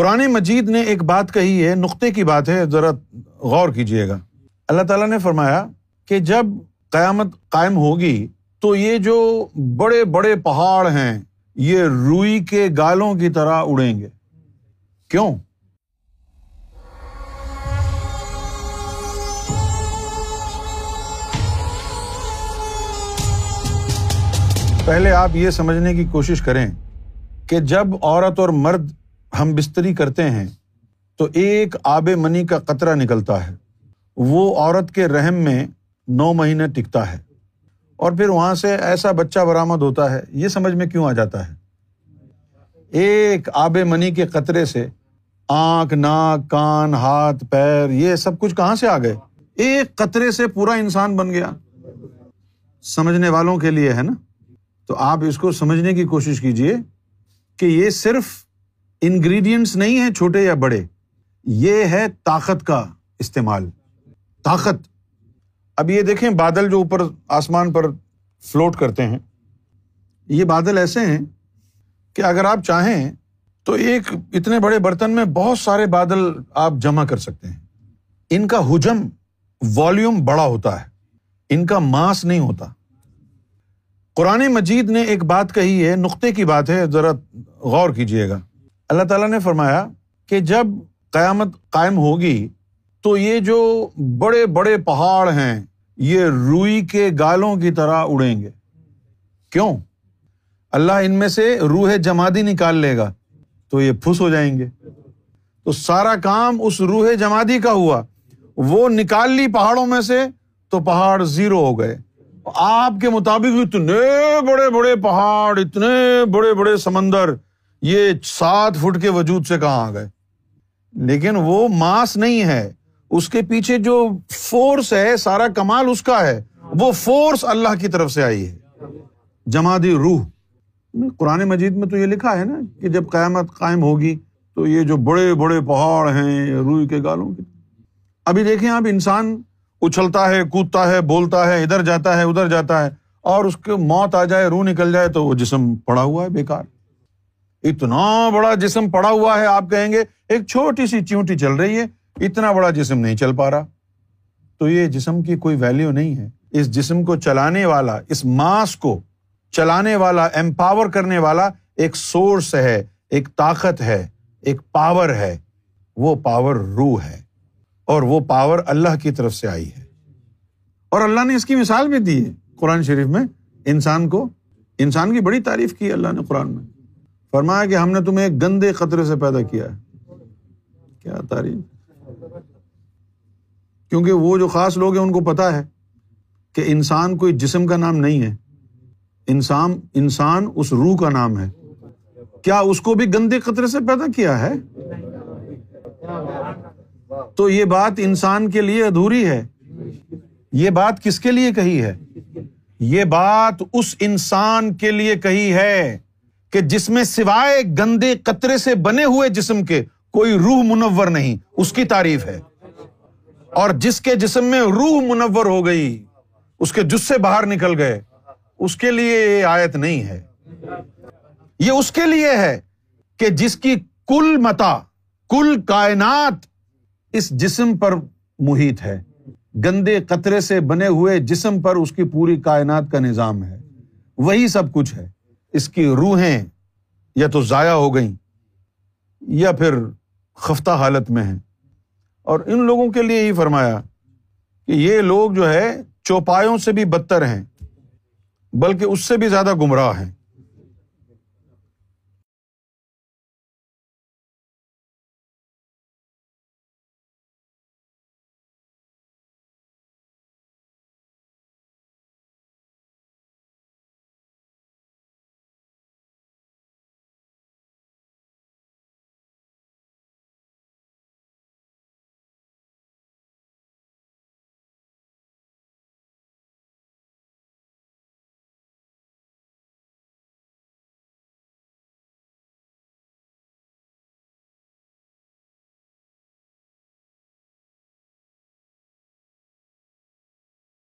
قرآن مجید نے ایک بات کہی ہے، نقطے کی بات ہے، ذرا غور کیجیے گا۔ اللہ تعالیٰ نے فرمایا کہ جب قیامت قائم ہوگی تو یہ جو بڑے بڑے پہاڑ ہیں، یہ روئی کے گالوں کی طرح اڑیں گے۔ کیوں؟ پہلے آپ یہ سمجھنے کی کوشش کریں کہ جب عورت اور مرد ہم بستری کرتے ہیں تو ایک آب منی کا قطرہ نکلتا ہے۔ وہ عورت کے رحم میں نو مہینے ٹکتا ہے۔ اور پھر وہاں سے ایسا بچہ برآمد ہوتا ہے۔ یہ سمجھ میں کیوں آ جاتا ہے؟ ایک آب منی کے قطرے سے آنکھ، ناک، کان، ہاتھ، پیر، یہ سب کچھ کہاں سے آ گئے؟ ایک قطرے سے پورا انسان بن گیا۔ سمجھنے والوں کے لیے ہے نا؟ تو آپ اس کو سمجھنے کی کوشش کیجیے کہ یہ صرف انگریڈینٹس نہیں ہے چھوٹے یا بڑے، یہ ہے طاقت کا استعمال۔ طاقت۔ اب یہ دیکھیں بادل جو اوپر آسمان پر فلوٹ کرتے ہیں، یہ بادل ایسے ہیں کہ اگر آپ چاہیں تو ایک اتنے بڑے برتن میں بہت سارے بادل آپ جمع کر سکتے ہیں۔ ان کا حجم والیوم بڑا ہوتا ہے، ان کا ماس نہیں ہوتا۔ قرآن مجید نے ایک بات کہی ہے، نقطے کی بات ہے، ذرا غور کیجیے گا۔ اللہ تعالیٰ نے فرمایا کہ جب قیامت قائم ہوگی تو یہ جو بڑے بڑے پہاڑ ہیں، یہ روئی کے گالوں کی طرح اڑیں گے۔ کیوں؟ اللہ ان میں سے روح جمادی نکال لے گا تو یہ پھس ہو جائیں گے۔ تو سارا کام اس روح جمادی کا ہوا۔ وہ نکال لی پہاڑوں میں سے تو پہاڑ زیرو ہو گئے۔ آپ کے مطابق اتنے بڑے بڑے پہاڑ، اتنے بڑے بڑے سمندر یہ سات فٹ کے وجود سے کہاں آ گئے؟ لیکن وہ ماس نہیں ہے۔ اس کے پیچھے جو فورس ہے، سارا کمال اس کا ہے۔ وہ فورس اللہ کی طرف سے آئی ہے۔ جمادی روح۔ قرآن مجید میں تو یہ لکھا ہے نا کہ جب قیامت قائم ہوگی تو یہ جو بڑے بڑے پہاڑ ہیں، روئی کے گالوں کے۔ ابھی دیکھیں آپ، انسان اچھلتا ہے، کودتا ہے، بولتا ہے، ادھر جاتا ہے، ادھر جاتا ہے اور اس کو موت آ جائے، روح نکل جائے تو وہ جسم پڑا ہوا ہے بےکار اتنا بڑا جسم پڑا ہوا ہے، آپ کہیں گے، ایک چھوٹی سی چیونٹی چل رہی ہے، اتنا بڑا جسم نہیں چل پا رہا۔ تو یہ جسم کی کوئی ویلو نہیں ہے۔ اس جسم کو چلانے والا، اس ماس کو چلانے والا امپاور کرنے والا ایک سورس ہے، ایک طاقت ہے، ایک پاور ہے۔ وہ پاور روح ہے۔ اور وہ پاور اللہ کی طرف سے آئی ہے۔ اور اللہ نے اس کی مثال بھی دی ہے قرآن شریف میں۔ انسان کو، انسان کی بڑی تعریف کی اللہ نے قرآن میں۔ فرمایا کہ ہم نے تمہیں ایک گندے خطرے سے پیدا کیا ہے۔ کیا تعریف؟ کیونکہ وہ جو خاص لوگ ہیں ان کو پتا ہے کہ انسان کوئی جسم کا نام نہیں ہے۔ انسان انسان اس روح کا نام ہے۔ کیا اس کو بھی گندے خطرے سے پیدا کیا ہے؟ تو یہ بات انسان کے لیے ادھوری ہے۔ یہ بات کس کے لیے کہی ہے؟ یہ بات اس انسان کے لیے کہی ہے۔ کہ جس میں سوائے گندے قطرے سے بنے ہوئے جسم کے کوئی روح منور نہیں، اس کی تعریف ہے۔ اور جس کے جسم میں روح منور ہو گئی، اس کے جس سے باہر نکل گئے، اس کے لیے یہ آیت نہیں ہے۔ یہ اس کے لیے ہے کہ جس کی کل متا، کل کائنات اس جسم پر محیط ہے۔ گندے قطرے سے بنے ہوئے جسم پر اس کی پوری کائنات کا نظام ہے۔ وہی سب کچھ ہے۔ اس کی روحیں یا تو ضائع ہو گئیں یا پھر خفتہ حالت میں ہیں۔ اور ان لوگوں کے لیے ہی فرمایا کہ یہ لوگ جو ہے چوپایوں سے بھی بدتر ہیں، بلکہ اس سے بھی زیادہ گمراہ ہیں۔